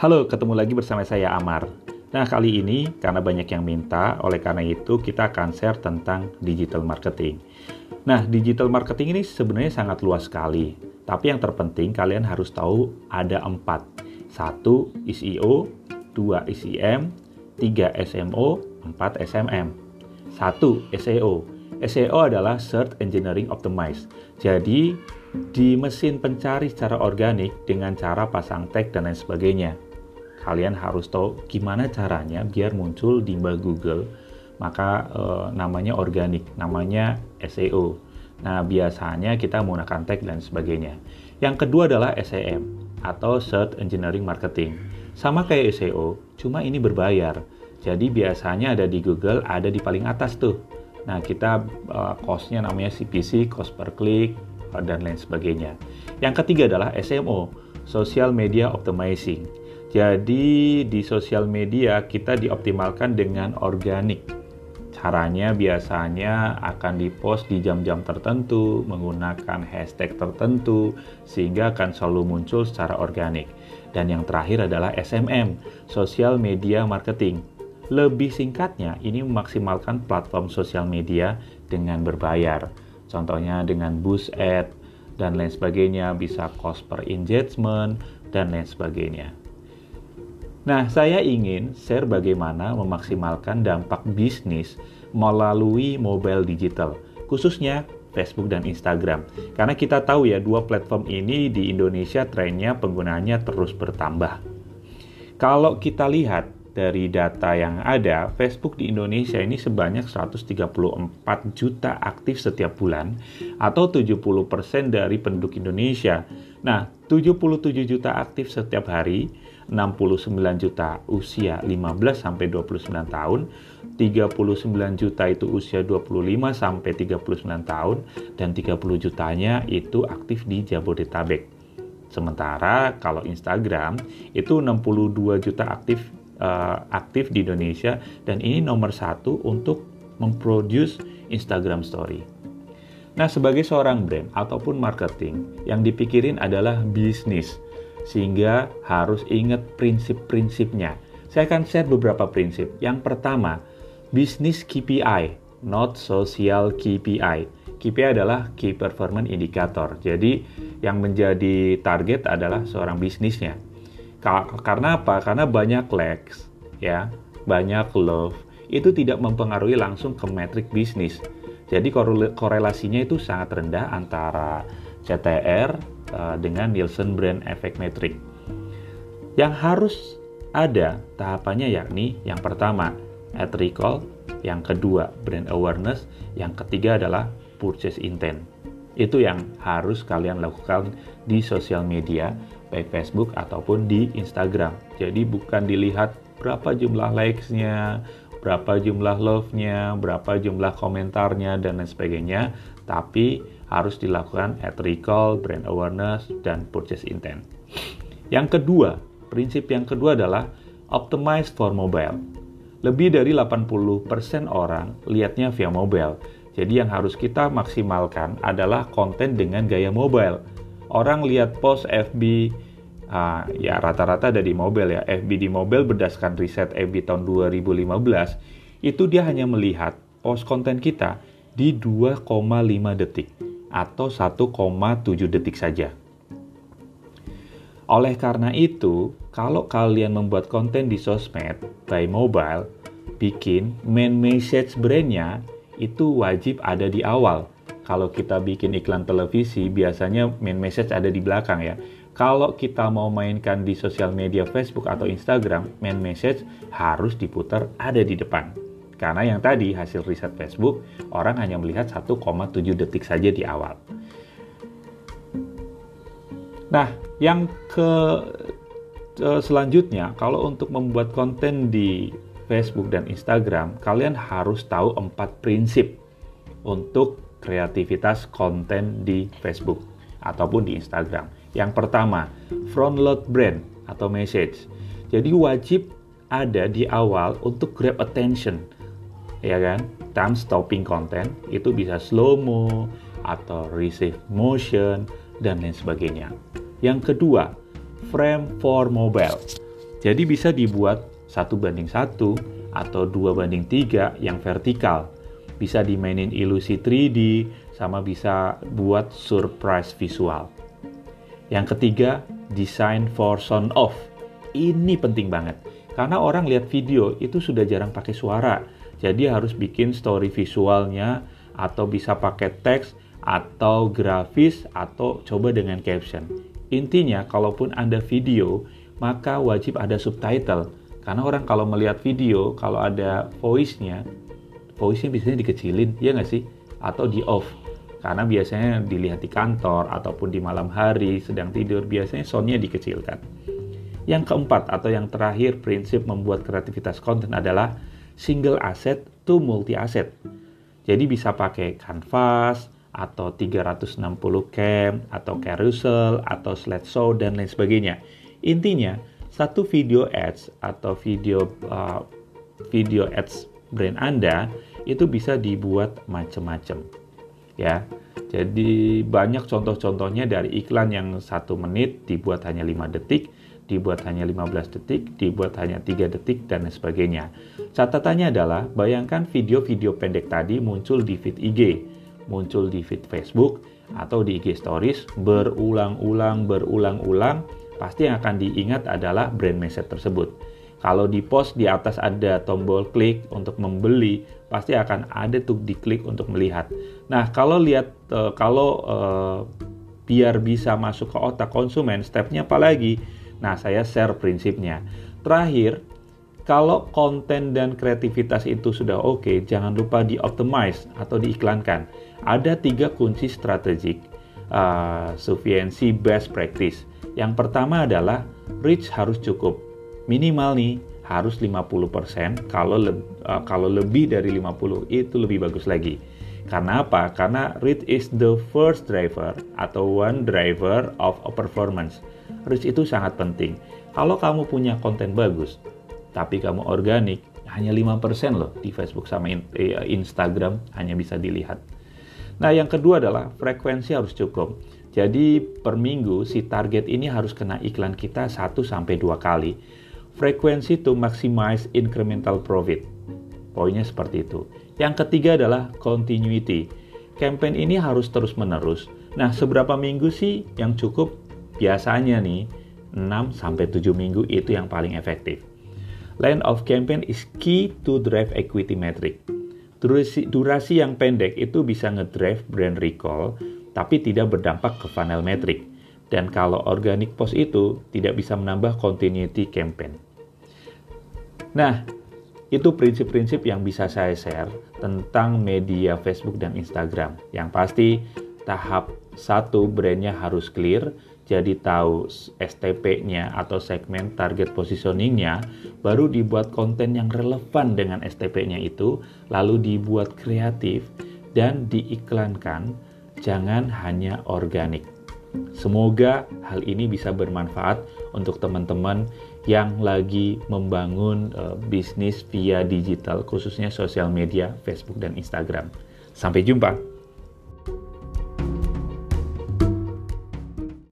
Halo, ketemu lagi bersama saya Amar. Nah, kali ini karena banyak yang minta, oleh karena itu kita akan share tentang digital marketing. Nah, digital marketing ini sebenarnya sangat luas sekali. Tapi yang terpenting kalian harus tahu ada empat. Satu, SEO, dua SEM, tiga SMO, empat SMM. Satu, SEO. SEO adalah Search Engineering Optimized. Jadi, di mesin pencari secara organik dengan cara pasang tag dan lain sebagainya kalian harus tahu gimana caranya biar muncul di mbak Google maka e, namanya organik namanya SEO nah biasanya kita menggunakan tag dan sebagainya. Yang kedua adalah SEM atau Search Engineering Marketing. Sama kayak SEO cuma ini berbayar. Jadi biasanya ada di Google ada di paling atas tuh. Nah kita e, costnya namanya CPC cost per click dan lain sebagainya. Yang ketiga adalah SMO Social Media Optimizing jadi di sosial media kita dioptimalkan dengan organik. Caranya biasanya akan dipost di jam-jam tertentu, menggunakan hashtag tertentu, sehingga akan selalu muncul secara organik. Dan yang terakhir adalah SMM, Social Media Marketing. Lebih singkatnya, ini memaksimalkan platform sosial media dengan berbayar. Contohnya dengan boost ad, dan lain sebagainya, bisa cost per engagement, dan lain sebagainya. Nah, saya ingin share bagaimana memaksimalkan dampak bisnis melalui mobile digital, khususnya Facebook dan Instagram. Karena kita tahu ya, dua platform ini di Indonesia trennya penggunanya terus bertambah. Kalau kita lihat dari data yang ada, Facebook di Indonesia ini sebanyak 134 juta aktif setiap bulan atau 70% dari penduduk Indonesia. Nah, 77 juta aktif setiap hari 69 juta usia 15 sampai 29 tahun, 39 juta itu usia 25 sampai 39 tahun dan 30 jutanya itu aktif di Jabodetabek. Sementara kalau Instagram itu 62 juta aktif uh, aktif di Indonesia dan ini nomor satu untuk memproduce Instagram Story. Nah, sebagai seorang brand ataupun marketing, yang dipikirin adalah bisnis sehingga harus ingat prinsip-prinsipnya. Saya akan share beberapa prinsip. Yang pertama, bisnis KPI, not social KPI. KPI adalah Key Performance Indicator. Jadi, yang menjadi target adalah seorang bisnisnya. Karena apa? Karena banyak likes, ya, banyak love, itu tidak mempengaruhi langsung ke metrik bisnis. Jadi korelasinya itu sangat rendah antara CTR uh, dengan Nielsen Brand Effect Metric. Yang harus ada tahapannya yakni yang pertama ad recall, yang kedua brand awareness, yang ketiga adalah purchase intent. Itu yang harus kalian lakukan di sosial media, baik Facebook ataupun di Instagram. Jadi bukan dilihat berapa jumlah likes-nya, berapa jumlah love-nya, berapa jumlah komentarnya, dan lain sebagainya, tapi harus dilakukan at recall, brand awareness, dan purchase intent. Yang kedua, prinsip yang kedua adalah optimize for mobile. Lebih dari 80% orang lihatnya via mobile. Jadi yang harus kita maksimalkan adalah konten dengan gaya mobile. Orang lihat post FB, uh, ya rata-rata ada di mobile ya. FB di mobile berdasarkan riset FB tahun 2015, itu dia hanya melihat post konten kita di 2,5 detik atau 1,7 detik saja. Oleh karena itu, kalau kalian membuat konten di sosmed by mobile, bikin main message brandnya itu wajib ada di awal. Kalau kita bikin iklan televisi, biasanya main message ada di belakang ya. Kalau kita mau mainkan di sosial media Facebook atau Instagram, main message harus diputar ada di depan. Karena yang tadi hasil riset Facebook, orang hanya melihat 1,7 detik saja di awal. Nah, yang ke selanjutnya, kalau untuk membuat konten di Facebook dan Instagram, kalian harus tahu empat prinsip untuk kreativitas konten di Facebook ataupun di Instagram. Yang pertama, front load brand atau message. Jadi wajib ada di awal untuk grab attention ya kan time stopping content itu bisa slow mo atau receive motion dan lain sebagainya yang kedua frame for mobile Jadi bisa dibuat satu banding satu atau dua banding tiga yang vertikal. Bisa dimainin ilusi 3D, sama bisa buat surprise visual. Yang ketiga, design for sound off. Ini penting banget, karena orang lihat video itu sudah jarang pakai suara. Jadi harus bikin story visualnya, atau bisa pakai teks, atau grafis, atau coba dengan caption. Intinya, kalaupun Anda video, maka wajib ada subtitle karena orang kalau melihat video, kalau ada voice-nya, voice-nya biasanya dikecilin, ya nggak sih? Atau di off. Karena biasanya dilihat di kantor ataupun di malam hari, sedang tidur, biasanya sound-nya dikecilkan. Yang keempat atau yang terakhir prinsip membuat kreativitas konten adalah single asset to multi asset. Jadi bisa pakai canvas, atau 360 cam, atau carousel, atau slideshow, dan lain sebagainya. Intinya, satu video ads atau video uh, video ads brand Anda itu bisa dibuat macam-macam ya. Jadi banyak contoh-contohnya dari iklan yang satu menit dibuat hanya 5 detik dibuat hanya 15 detik dibuat hanya 3 detik dan sebagainya. Catatannya adalah bayangkan video-video pendek tadi muncul di feed IG muncul di feed Facebook atau di IG Stories berulang-ulang berulang-ulang pasti yang akan diingat adalah brand message tersebut. Kalau di post di atas ada tombol klik untuk membeli, pasti akan ada tuh diklik untuk melihat. Nah, kalau lihat uh, kalau uh, biar bisa masuk ke otak konsumen, stepnya apa lagi? Nah, saya share prinsipnya. Terakhir, kalau konten dan kreativitas itu sudah oke, okay, jangan lupa di optimize atau diiklankan. Ada tiga kunci strategik uh, sufficiency best practice. Yang pertama adalah reach harus cukup. Minimal nih harus 50%, kalau le uh, kalau lebih dari 50 itu lebih bagus lagi. Karena apa? Karena reach is the first driver atau one driver of a performance. Reach itu sangat penting. Kalau kamu punya konten bagus, tapi kamu organik, hanya 5% loh di Facebook sama eh, Instagram hanya bisa dilihat. Nah, yang kedua adalah frekuensi harus cukup. Jadi per minggu si target ini harus kena iklan kita 1 sampai 2 kali. Frekuensi to maximize incremental profit. Poinnya seperti itu. Yang ketiga adalah continuity. Campaign ini harus terus-menerus. Nah, seberapa minggu sih yang cukup? Biasanya nih 6 sampai 7 minggu itu yang paling efektif. Length of campaign is key to drive equity metric. Durasi, durasi yang pendek itu bisa ngedrive brand recall tapi tidak berdampak ke funnel metrik. Dan kalau organic post itu tidak bisa menambah continuity campaign. Nah, itu prinsip-prinsip yang bisa saya share tentang media Facebook dan Instagram. Yang pasti tahap satu brandnya harus clear, jadi tahu STP-nya atau segmen target positioning-nya, baru dibuat konten yang relevan dengan STP-nya itu, lalu dibuat kreatif dan diiklankan jangan hanya organik. Semoga hal ini bisa bermanfaat untuk teman-teman yang lagi membangun uh, bisnis via digital, khususnya sosial media, Facebook, dan Instagram. Sampai jumpa.